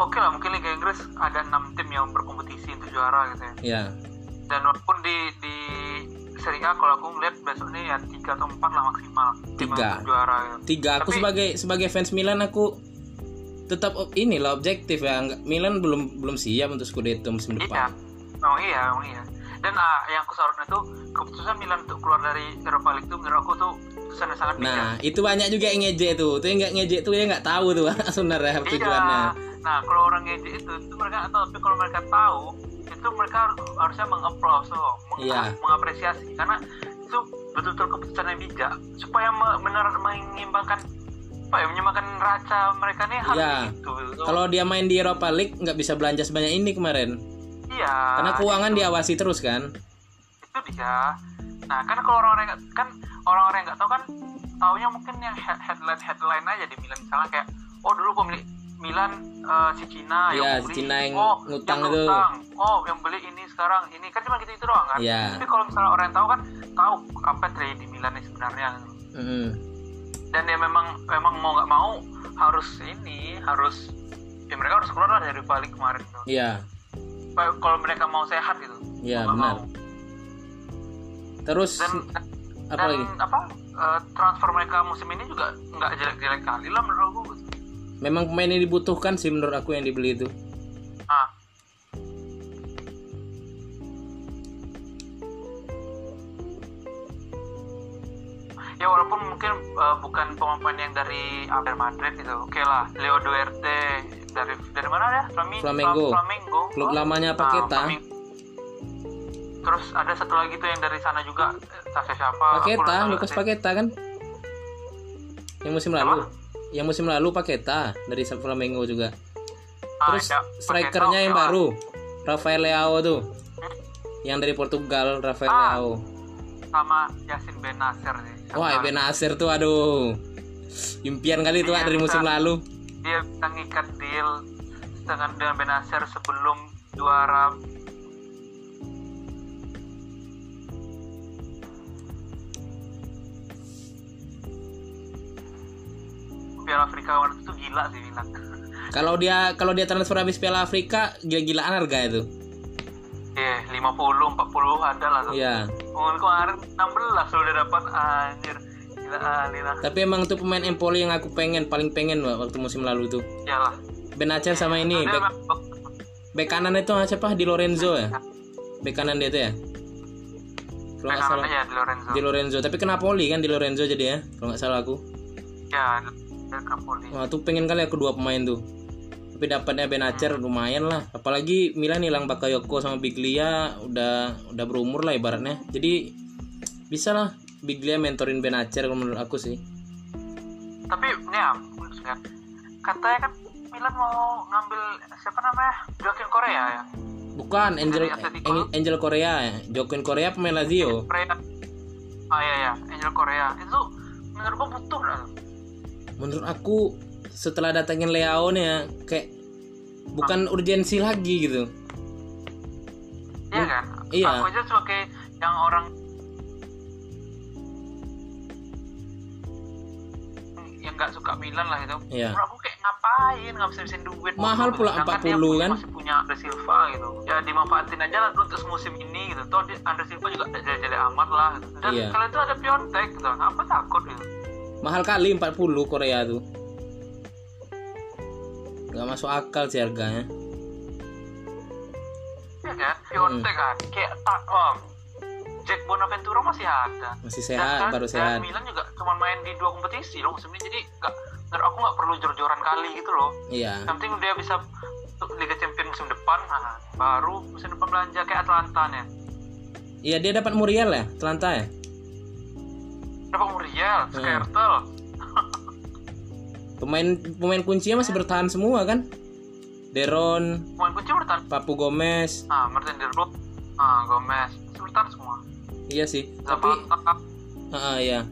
oke lah mungkin Liga Inggris ada enam tim yang berkompetisi untuk juara gitu ya ya. dan walaupun di di Serie A kalau aku ngeliat besok nih ya tiga atau empat lah maksimal Tiga. juara gitu. Tiga. Aku Tapi- sebagai sebagai fans Milan aku tetap op- inilah objektif ya. Milan belum belum siap untuk Scudetto musim Iya, depan. oh iya, oh iya. Dan ah, yang aku sorotnya tuh keputusan Milan untuk keluar dari Europa League itu menurut aku tuh yang sangat bijak. Nah, itu banyak juga yang ngejek tuh. Tuh yang nggak ngejek tuh dia nggak tahu tuh sebenarnya tujuannya. Nah, kalau orang ngejek itu, itu mereka tahu. Tapi kalau mereka tahu, itu mereka har- harusnya mengapplaus tuh, meng- Iya. mengapresiasi karena itu betul-betul keputusan yang bijak supaya benar mengimbangkan apa ya menyeimbangkan raca mereka nih harus Iya. gitu. gitu. Kalau dia main di Europa League nggak bisa belanja sebanyak ini kemarin. iya. Karena keuangan diawasi terus kan. itu dia nah kan kalau orang-orang kan orang-orang nggak tahu kan taunya mungkin yang head- headline headline aja di Milan misalnya kayak oh dulu pemilik Milan eh, si Cina Iya, yang si beli Cina yang oh ngutang yang itu. ngutang. oh yang beli ini sekarang ini kan cuma gitu itu doang kan Iya. tapi kalau misalnya orang yang tahu kan tahu apa terjadi di Milan ini sebenarnya Mm-mm. dan ya memang memang mau nggak mau harus ini harus ya mereka harus keluar lah dari balik kemarin tuh. Iya. Supaya kalau mereka mau sehat gitu Iya benar. mau. Terus dan apa dan lagi? apa eh, transfer mereka musim ini juga nggak jelek-jelek kali lah menurut aku Memang pemain yang dibutuhkan sih menurut aku yang dibeli itu. ah ya walaupun mungkin eh, bukan pemain yang dari Real Madrid gitu oke lah Leo Duarte dari dari mana ya Flami- Flamengo. Flamengo Klub Oh, lamanya ah, Paqueta. Flamengo. terus ada satu lagi tuh yang dari sana juga eh, siapa Paketa, Lukas. Paketa kan? Yang musim lalu. Yang musim lalu Paketa dari Flamengo juga. Ah, Terus ya, strikernya yang lah. baru, Rafael Leao tuh. Yang dari Portugal, Rafael Ah. Leao. sama Yasin Benacer sih Wah, Ben Nasir tuh aduh. Impian kali tuh Iya, dari musim lalu. dia bisa ngikat deal dengan dengan Benacer sebelum juara Piala Afrika waktu itu gila sih Milan kalau dia kalau dia transfer habis Piala Afrika gila-gilaan harga itu Iya, yeah, 50, 40 ada lah. Iya. Mungkin kemarin 16 sudah dapat anjir. Gila lah. Tapi emang tuh pemain Empoli yang aku pengen, paling pengen waktu musim lalu tuh. Iyalah. Benacer sama ini. Bek, bek kanan itu siapa? Di Lorenzo ya? Bek kanan dia tuh ya? Kalau nggak salah. Ya, di Lorenzo. Di Lorenzo. Tapi ke Napoli kan di Lorenzo jadi ya? Kalau nggak salah aku. Ya, ke tuh pengen kali aku dua pemain tuh. Tapi dapatnya Benacer lumayan lah. Apalagi Milan hilang Bakayoko sama Biglia udah udah berumur lah ibaratnya. Jadi bisa lah Biglia mentorin Benacer menurut aku sih. Tapi ya katanya kan Milan mau ngambil siapa namanya? Joaquin Korea ya? Bukan Angel Angel Korea ya Joaquin Korea pemain Lazio. Korea ah iya ya Angel Korea itu menurut gua butuh lah menurut aku setelah datangin Leao nih ya kayak bukan urgensi lagi gitu. Iya kan? iya. Aku aja sebagai yang orang yang nggak suka Milan lah itu. Iya. aku kayak ngapain nggak bisa bisin duit? Mahal pula empat puluh kan? masih punya Andre Silva gitu. Ya dimanfaatin aja lah untuk musim ini gitu. Toh Andre Silva juga jadi amat lah. Gitu. dan iya. kalian tuh ada Piontek gitu. Apa takut gitu mahal kali 40 Korea tuh. Nggak masuk akal sih harganya. Ya kan hmm. kan kayak tak Jack Bonaventura masih ada. Masih sehat dan, baru sehat. Milan juga cuma main di dua kompetisi loh ini jadi nggak aku nggak perlu jor-joran kali gitu loh. Iya. Yang penting dia bisa Liga Champions musim depan nah, baru musim depan belanja kayak Atlanta nih iya dia dapat Muriel ya Atlanta ya dapat Muriel hmm. Skrtel Pemain pemain kuncinya masih bertahan semua kan? Deron, pemain kunci bertahan. Papu Gomez. Ah, Martin Deron. Ah, Gomez. Masih bertahan semua. Iya sih. Tapi Ah, uh, iya.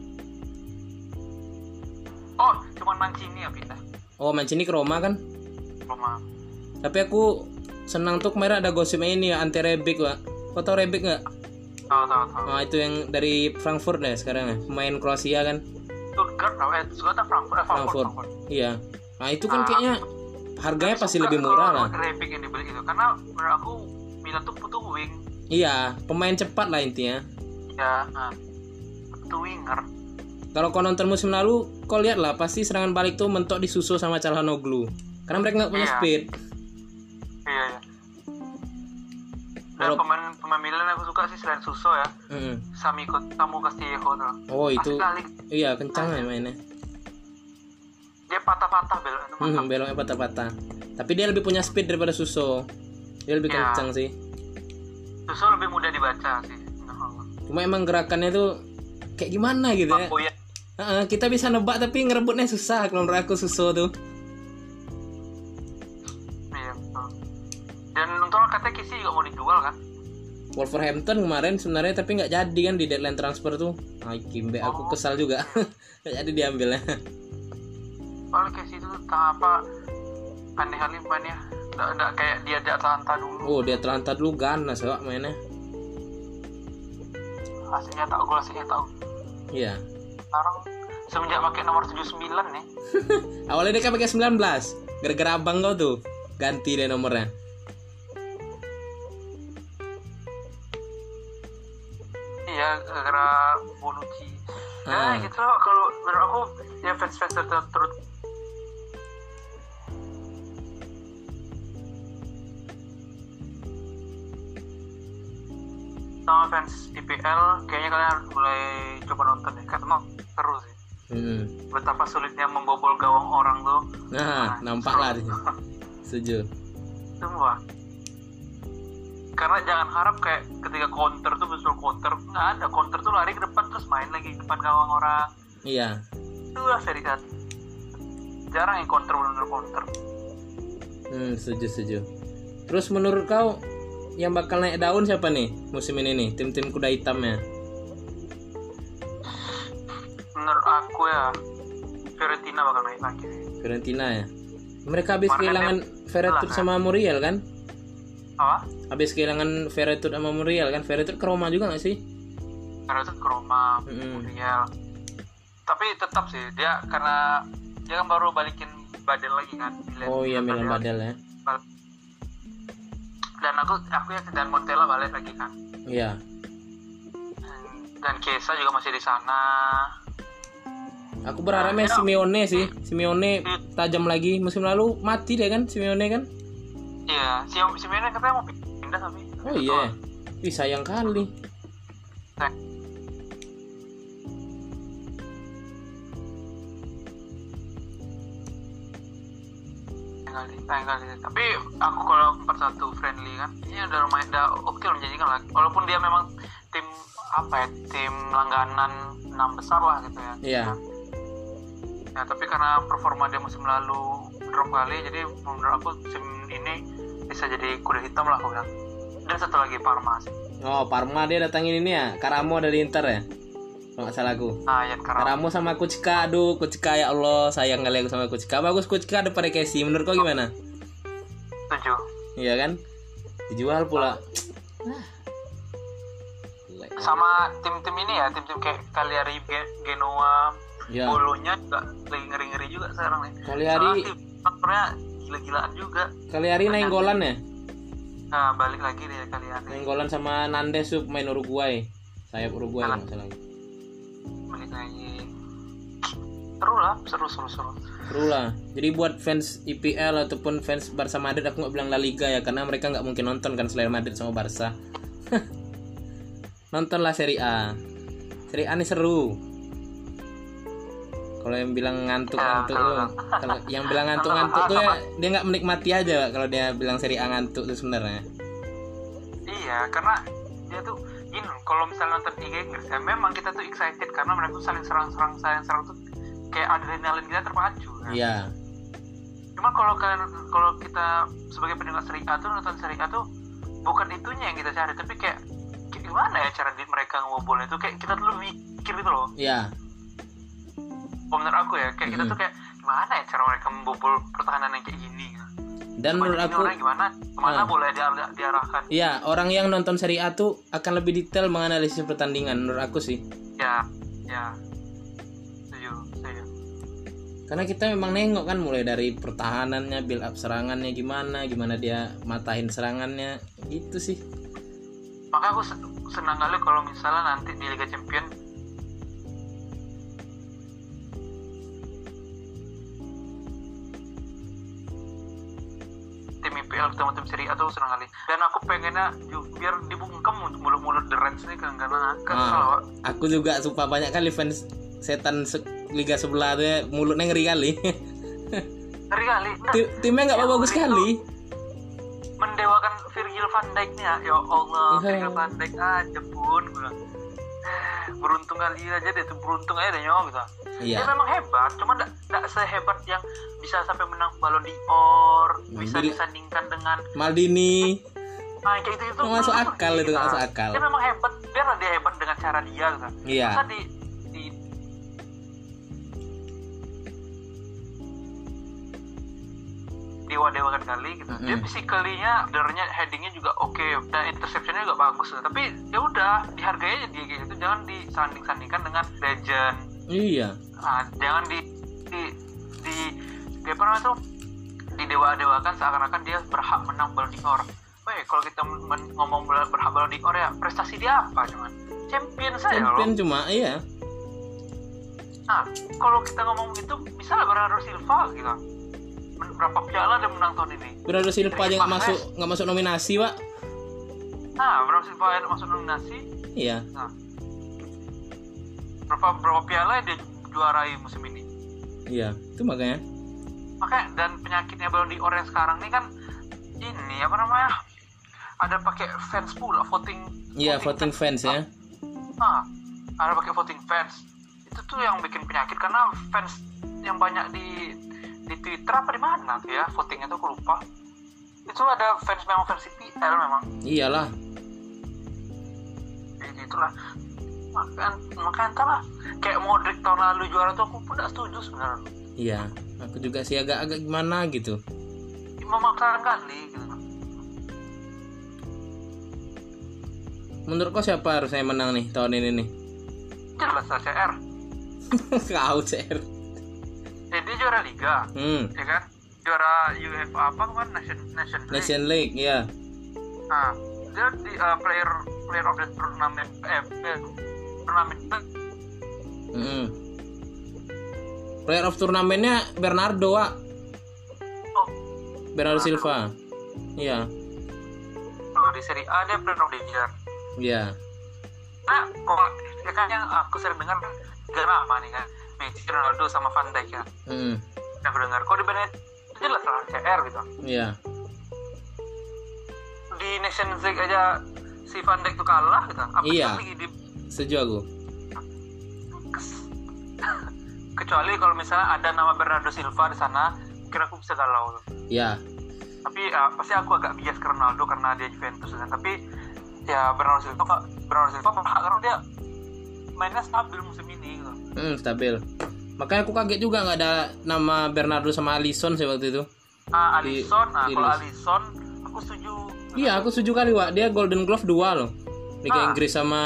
Oh, cuma Mancini ya pindah. Oh, Mancini ke Roma kan? Roma. Tapi aku senang tuh kemarin ada gosip ini ya anti Rebic, Pak. Kau tau Rebic nggak? Tahu, tahu, tahu. Nah, itu yang dari Frankfurt deh sekarang ya, pemain Kroasia kan. Stuttgart eh Stuttgart Frankfurt, eh, Frankfurt, Frankfurt. Iya. Nah itu kan nah, kayaknya harganya pasti lebih murah lah. Yang dibeli itu karena menurut aku Milan tuh butuh wing. Iya, pemain cepat lah intinya. Iya, nah, butuh winger. Kalau kau nonton musim lalu, kau lihat lah pasti serangan balik tuh mentok disusul sama Calhanoglu. Karena mereka nggak punya iya. speed. Iya, iya. Dan pemain pemain Milan aku suka sih selain Suso ya. Mm. Sami Tamu Castillejo tuh. Oh itu. Iya kencang ya mainnya. Dia patah-patah beloknya. Hmm, beloknya patah-patah. Tapi dia lebih punya speed daripada Suso. Dia lebih ya. kencang sih. Suso lebih mudah dibaca sih. Cuma emang gerakannya tuh kayak gimana gitu ya. Uh, kita bisa nebak tapi ngerebutnya susah kalau menurut aku Suso tuh. Wolverhampton kemarin sebenarnya tapi nggak jadi kan di deadline transfer tuh. Ah Kimbe oh. aku kesal juga. Nggak jadi diambilnya. Kalau Kisi itu tentang apa? Aneh kali mainnya nggak, kayak dia di Atlanta dulu. Oh di Atlanta dulu ganas kok mainnya. Hasilnya tak gue hasilnya tahu iya. Sekarang semenjak pakai nomor 79 nih. Awalnya dia kan pakai 19 gara-gara abang kau tuh. Ganti deh nomornya ya gara-gara Bonucci nah hmm. gitu loh kalau menurut aku ya fans fans terus sama fans IPL kayaknya kalian harus mulai coba nonton ya karena seru sih. Hmm. betapa sulitnya membobol gawang orang tuh. Nah, nah nampak lah setuju. Semua karena jangan harap kayak ketika counter tuh betul counter nggak ada. Counter tuh lari ke depan terus main lagi ke depan gawang orang. Iya. Itu lah seri kan jarang yang counter benar counter. Hmm setuju setuju. Terus menurut kau yang bakal naik daun siapa nih musim ini nih? Tim-tim kuda hitamnya. Menurut aku ya Fiorentina bakal naik lagi. Fiorentina ya. Mereka habis kehilangan Ferretud sama Muriel kan? Apa? Habis kehilangan Veretout sama Muriel kan? Veretout ke Roma juga gak sih? Veretout ke Roma, mm -hmm. Muriel. Tapi tetap sih dia karena dia kan baru balikin badel lagi kan Milan, oh iya Milan Badel ya. Dan aku aku ya dan Montella balik lagi kan. Iya. Dan Kesa juga masih di sana. Aku berharapnya Nah, Simeone sih. Simeone tajam lagi musim lalu. Mati deh kan Simeone kan? Iya si Simeone katanya mau pindah tapi oh iya. Ih sayang kali. Nah, kali sayang kali tapi aku kalau 41 friendly kan ini udah lumayan udah oke loh menjanjikan lah. Walaupun dia memang tim apa ya tim langganan enam besar lah gitu ya. Iya. ya tapi karena performa dia musim lalu drop kali jadi menurut aku musim ini bisa jadi kuda hitam lah aku bilang. Dan satu lagi Parma. Sih oh Parma dia datangin ini ya? Karamo dari Inter ya? Kalau nggak salah aku. Ya karena Karamo. Sama Kucka aduh Kucka ya Allah sayang kali aku sama Kucka bagus Kucka daripada Casey menurut kau gimana? Tujuh iya kan? Dijual pula. Sama tim-tim ini ya tim-tim kayak Cagliari Ge- Genoa. Ya bolonya juga lagi ngeri-ngeri juga sekarang nih. Cagliari. Faktornya gila-gilaan juga Cagliari nainggolan ya nah balik lagi deh Cagliari nainggolan sama Nandes tuh main Uruguay sayap Uruguay kalau nggak salah balik lagi seru lah seru seru seru Seru lah. Jadi buat fans IPL ataupun fans Barca Madrid aku nggak bilang La Liga ya karena mereka nggak mungkin nonton kan selain Madrid sama Barca. Nontonlah Serie A. Serie A ini seru. Kalau yang bilang ngantuk-ngantuk tuh, kalau yang bilang ngantuk-ngantuk tuh ya dia nggak menikmati aja kalau dia bilang Serie A ngantuk tuh sebenarnya. iya karena dia tuh gini kalau misalnya nonton Liga Inggris ya memang kita tuh excited karena mereka tuh saling serang-serang saling serang tuh kayak adrenalin kita terpacu kan? Iya. Cuma kalau kan kalau kita sebagai pendengar Serie A tuh nonton Serie A tuh bukan itunya yang kita cari, tapi kayak, gimana ya cara di mereka ngobol itu kayak kita dulu mikir gitu loh. Iya. Menurut aku ya, kayak kita Mhm. tuh kayak gimana ya cara mereka membobol pertahanan yang kayak gini. gitu. Dan menurut aku orang gimana ke mana Ah. boleh dia diarahkan? Iya, orang yang nonton Serie A tuh akan lebih detail menganalisis pertandingan menurut aku sih. Ya, ya. Setuju, setuju. Karena kita memang nengok kan mulai dari pertahanannya, build up serangannya gimana, gimana dia matahin serangannya, itu sih. Maka aku se- senang kali kalau misalnya nanti di Liga Champion IPL ketemu tim Serie A tuh senang kali. Dan aku pengennya biar dibungkam mulut-mulut The Reds nih kan karena kan Ah. kalau Aku juga sumpah banyak kali fans setan se- liga sebelah tuh ya, mulutnya ngeri kali. ngeri kali. Nah, Tim- Timnya nggak yang bagus tuh mendewakan Virgil van Dijk nih ya ya Allah Iya. Virgil van Dijk aja pun gue bilang. "Eh, beruntung kali aja deh tuh beruntung aja deh nyong gitu Iya. dia memang hebat cuma tidak sehebat yang bisa sampai menang Ballon d'Or bisa Bil- disandingkan dengan Maldini nah kayak itu itu masuk menurut akal aku itu masuk akal. dia memang hebat biarlah dia hebat dengan cara dia gitu Iya. masa di di dewa-dewakan kali gitu dia Mm-mm. physically-nya leadernya headingnya juga oke dan interceptionnya juga bagus gitu. tapi ya udah dihargai aja dia gitu jangan disanding-sandingkan dengan legend Iya. Nah, jangan di di di di apa namanya tuh di dewa dewakan seakan-akan dia berhak menang Ballon d'Or. Weh, kalau kita men- ngomong berhak Ballon d'Or ya prestasi dia apa cuman champion saja loh. Champion cuma iya. Nah, kalau kita ngomong gitu, misalnya Bernardo Silva gitu. Berapa piala dia menang tahun ini? Bernardo Silva aja nggak masuk nggak masuk nominasi, Pak. Nah, Bernardo Silva yang masuk nominasi, Iya. berapa berapa piala yang dia juarai musim ini? Iya. Itu makanya. makanya dan penyakitnya Ballon d'Or yang sekarang ini kan ini apa namanya ada pakai fans pula voting Iya, voting fans ya. nah ada pakai voting fans itu tuh yang bikin penyakit karena fans yang banyak di di Twitter apa di mana tuh ya votingnya tuh aku lupa itu ada fans memang fans IPL memang Iyalah. jadi itulah makanya makanya entahlah kayak Modric tahun lalu juara tuh aku pun tidak setuju sebenarnya Iya. Aku juga sih agak-agak gimana gitu. memaksakan kali gitu Menurut kau siapa harusnya menang nih tahun ini nih? jelas CR Kau CR. Dia juara liga hmm. ya kan? Juara UEFA apa kan Nation Nation League. Nation League ya. Nah, dia di uh, player player of the tournament eh eh, turnamen hmm. player of turnamennya Bernardo Wak. Oh. Bernardo Silva. Iya. Kalau di Serie A dia player of the year. iya. Nah, kok ya kan yang aku sering dengar tiga nama nih kan Messi, Ronaldo sama Van Dijk ya. hmm. Yang aku dengar kok di Benet itu jelas lah CR gitu. iya Di Nations League aja si Van Dijk tuh kalah gitu. Apa Iya. lagi di setuju aku kes- kecuali kalau misalnya ada nama Bernardo Silva di sana, kira aku bisa galau tuh. ya tapi uh, pasti aku agak bias ke Ronaldo karena dia Juventus kan tapi ya Bernardo Silva Bernardo Silva berhak karena dia mainnya stabil musim ini gitu. hmm, stabil. Makanya aku kaget juga nggak ada nama Bernardo sama Alisson sih waktu itu. Ah, Di- Alisson, nah, di kalau list. Alisson aku setuju. iya aku setuju kali Wak. Dia Golden Glove dua loh. Liga Ah. Inggris sama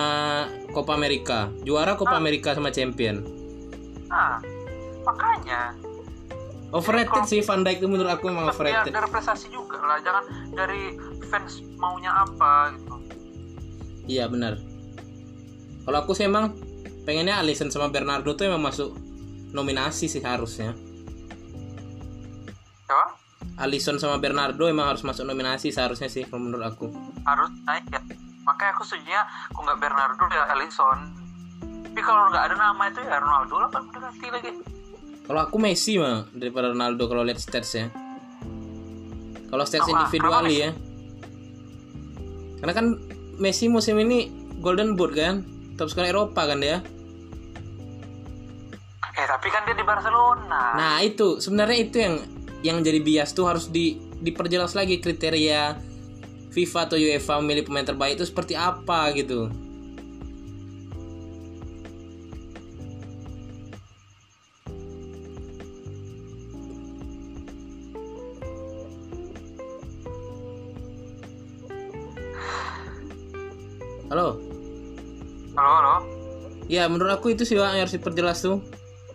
Copa America. Juara Copa America sama Champion. Nah, makanya. Overrated sih Van Dijk itu menurut aku emang tapi ya overrated. dari prestasi juga lah, jangan dari fans maunya apa gitu. iya benar kalau aku sih emang pengennya Alisson sama Bernardo tuh emang masuk nominasi sih harusnya Ya, Alisson sama Bernardo emang harus masuk nominasi seharusnya sih kalau menurut aku harus naik ya. Makanya aku setuju kok nggak Bernardo ya Alisson. Tapi kalau nggak ada nama itu ya Ronaldo lah kan udah ganti lagi. Kalau aku Messi mah daripada Ronaldo kalau lihat statsnya. Kalau stats Kenapa? individual ya. Karena kan Messi musim ini Golden Boot kan, top skor Eropa kan dia. Eh tapi kan dia di Barcelona. Nah itu sebenarnya itu yang yang jadi bias tuh harus di diperjelas lagi kriteria FIFA atau UEFA memilih pemain terbaik itu seperti apa gitu. Halo. Halo halo. Ya menurut aku itu sih Wak, yang harus diperjelas tuh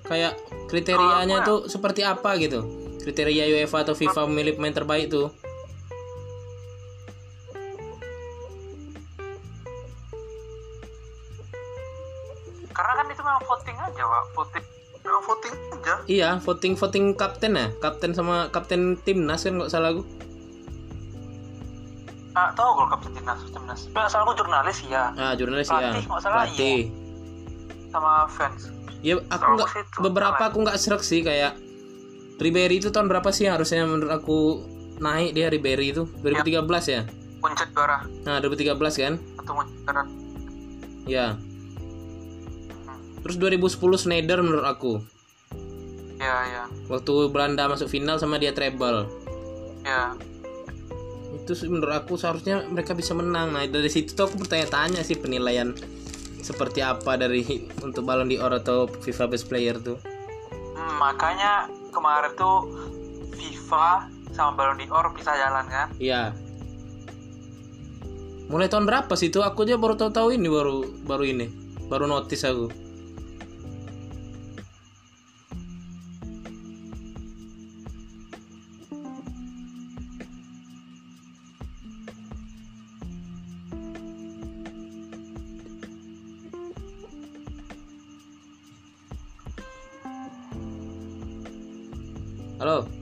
kayak kriterianya aku tuh seperti apa gitu kriteria UEFA atau FIFA memilih pemain terbaik tuh Karena kan itu memang voting aja, Pak. Voting. Memang voting aja. iya voting voting kapten ya kapten sama kapten timnas kan nggak salah aku timnas, timnas. Nggak salah aku jurnalis ya, ah jurnalis Pelatih, ya salah, pelatih. sama fans. ya aku nggak beberapa aku nggak serak sih kayak Ribery itu tahun berapa sih harusnya menurut aku naik dia Ribery itu? 2013 ya? Puncak juara. Nah 2013 kan? Atau juara. ya terus 2010 Schneider menurut aku. Ya, ya. waktu Belanda masuk final sama dia treble. Ya. Itu menurut aku seharusnya mereka bisa menang. Nah dari situ tuh aku bertanya-tanya sih penilaian seperti apa dari untuk Ballon d'Or atau FIFA Best Player tuh. Hmm, makanya kemarin tuh FIFA sama Ballon d'Or bisa jalan kan? iya. Mulai tahun berapa sih itu aku aja baru tahu-tahu ini baru baru ini. Baru notice aku Halo.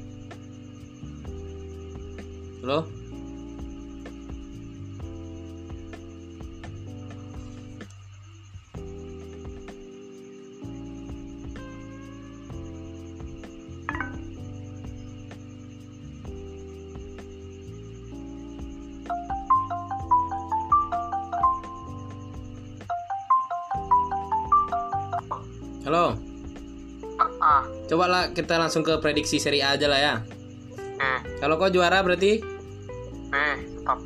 Coba lah kita langsung ke prediksi Serie A aja lah ya. Oke. Kalau kau juara berarti B, tetap.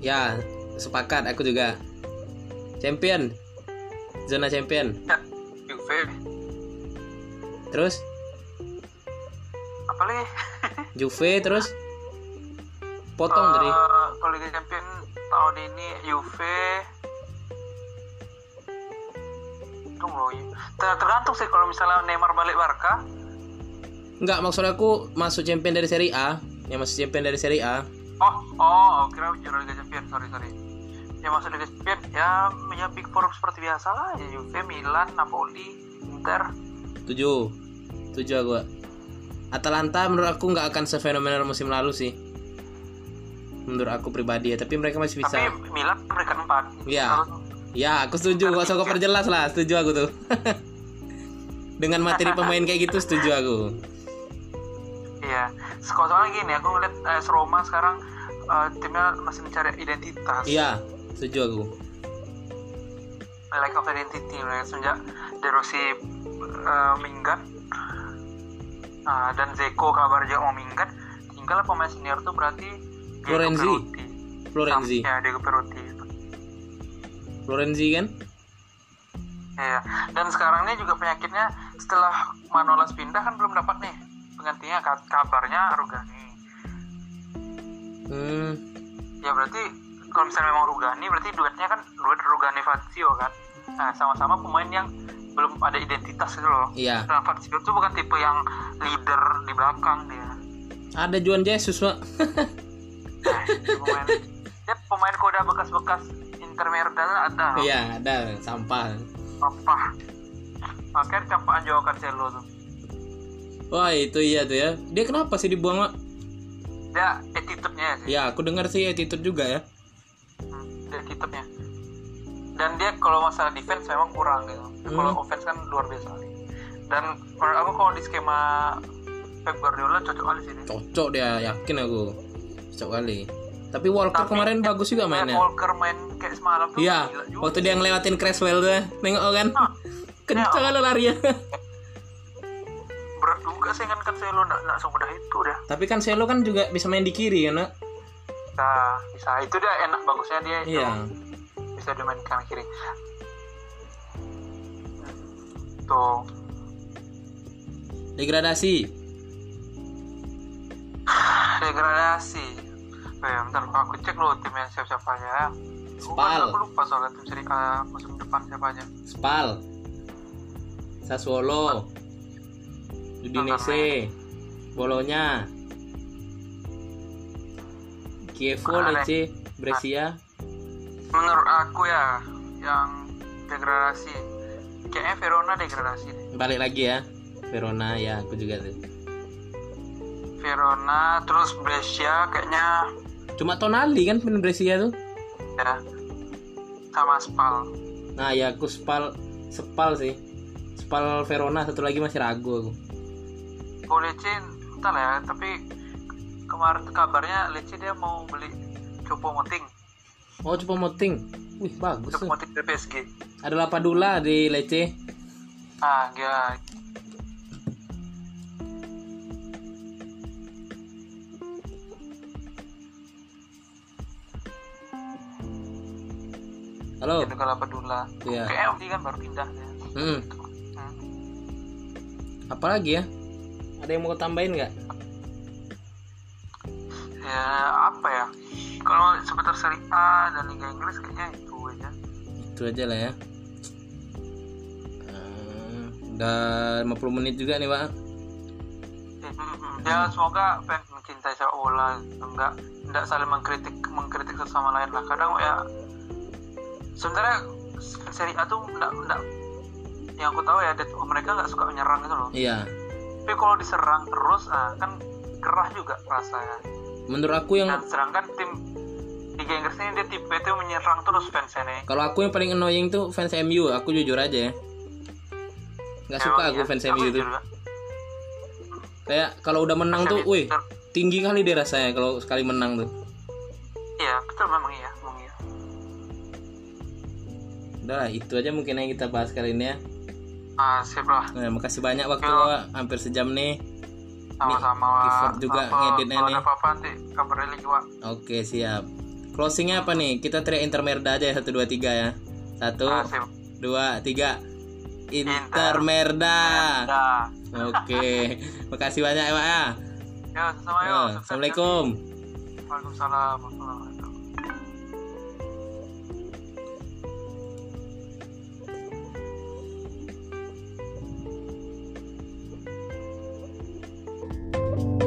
ya sepakat aku juga. Champion. Zona champion. Ya, Juve. Terus Apa lagi? Juve terus potong dari Eh, kalau Liga Champion tahun ini Juve Tunggu loh, tergantung sih kalau misalnya Neymar balik Barca Enggak, maksud aku masuk champion dari Serie A, yang masuk champion dari Serie A. Oh, oh, kira Euro Liga Champion, sorry sorry. Ya masuk Liga Champion, ya ya Big Four seperti biasa lah, ya Juve, Milan, Napoli, Inter. Tujuh, tujuh aku. Atalanta menurut aku nggak akan sefenomenal musim lalu sih. Menurut aku pribadi ya, tapi mereka masih bisa. Tapi Milan peringkat empat. Iya. Ya, aku setuju. Gak usah kau perjelas lah, setuju aku tuh. Dengan materi pemain kayak gitu setuju aku. Iya, soalnya gini, aku ngeliat eh, Roma sekarang eh, timnya masih mencari identitas. Iya, setuju aku. Lack of identity, ya. sejak De Rossi eh, minggat Nah, dan Zeko kabar juga mau minggat, tinggal pemain senior tuh berarti Florenzi. Florenzi. Ya, Diego Perotti. Florenzi kan? Iya. Dan sekarang ini juga penyakitnya setelah Manolas pindah kan belum dapat nih penggantinya Ka- kabarnya Rugani. Hmm, Ya berarti kalau misalnya memang Rugani berarti duetnya kan duet Rugani Fazio kan. Nah, sama-sama pemain yang belum ada identitas gitu loh. iya. Dan Fazio tuh bukan tipe yang leader di belakang dia. Ada Juan Jesus, Pak. Nah, pemain dia pemain koda bekas-bekas Inter Merda ada. Iya, ada sampah. Apa? Makanya campaan Joao Cancelo tuh. Wah, itu iya tuh ya. Dia kenapa sih dibuang, Mak? Dia attitude-nya sih. Ya, aku dengar sih attitude juga ya. Hmm, attitude-nya. Dan dia kalau masalah defense memang kurang gitu. Kalau Hmm. offense kan luar biasa. Dan menurut aku kalau di skema Pep Guardiola cocok kali sih dia. Cocok dia, yakin aku. Cocok kali. Tapi Walker Tapi- kemarin bagus juga mainnya. Walker main kayak semalam tuh Iya, waktu dia ngelewatin Creswell tuh, ya. nengok kan? Hah. Kencang Ya. kali larinya. juga sih kan Cancelo nggak nggak semudah itu dah. Tapi kan Selo kan juga bisa main di kiri kan, Nak? Nah, bisa itu dia enak bagusnya dia itu Iya. bisa dimain kanan kiri. Tuh, Degradasi. degradasi. Oh ya, bentar aku cek dulu timnya siapa-siapa aja ya. Spal. Aku lupa soalnya tim seri A musim depan siapa aja. Spal. Sassuolo. Udinese. Bolonya. Chievo. Lecce, Brescia. Menurut aku ya, yang degradasi. Kayaknya Verona degradasi deh. Balik lagi ya. Verona ya, aku juga tuh. Verona, terus Brescia kayaknya Cuma Tonali kan pemain Brescia tuh. ya sama Spal. Nah, ya aku Spal Spal sih. Spal Verona satu lagi masih ragu aku. Oh Lecce entah lah ya, tapi kemarin kabarnya Lecce dia mau beli Copo Moting. Oh, coba moting. Wih, bagus tuh. Moting dari PSG. Ada Lapadula di Lecce. Ah, dia Halo. itu kalau Padula. Iya. Dia kan baru pindah ya. Hmm. Hmm. Apalagi ya? Ada yang mau tambahin nggak? Ya apa ya? Kalau seputar Serie A dan Liga Inggris kayaknya itu aja. Itu aja lah ya. Eh, udah 50 menit juga nih, Pak. Eh, mm, mm. Ya semoga fans mencintai sepak bola enggak enggak saling mengkritik mengkritik satu sama lain lah. Kadang ya sebenarnya Serie A tuh enggak enggak yang aku tahu ya mereka nggak suka menyerang gitu loh. Iya. Tapi kalau diserang terus ah kan gerah juga rasanya. Menurut aku yang Dan sedangkan tim Liga Inggris ini dia tipe itu menyerang terus fansnya kalau aku yang paling annoying tuh fans MU, aku jujur aja ya. Nggak suka aku iya, fans aku MU juga. Kayak kalau udah menang tuh, Fans wih, tinggi kali dia rasanya kalau sekali menang tuh. Iya betul memang iya, memang iya. Udah lah, itu aja mungkin yang kita bahas kali ini ya. Ah sip lah, Nah, makasih banyak waktu Yo. Hampir sejam nih. sama-sama effort juga Apa- ngeditnya nih. apa-apa nanti kabarin lagi Wak. Oke, siap. Closingnya apa nih? Kita teriak Intermerda aja ya, satu dua tiga ya. Satu, Ah, sip. dua, tiga. Intermerda. Dah. Oke, makasih banyak ya, Pak ya. Ya, sama Yo, yuk. Assalamualaikum. Waalaikumsalam. you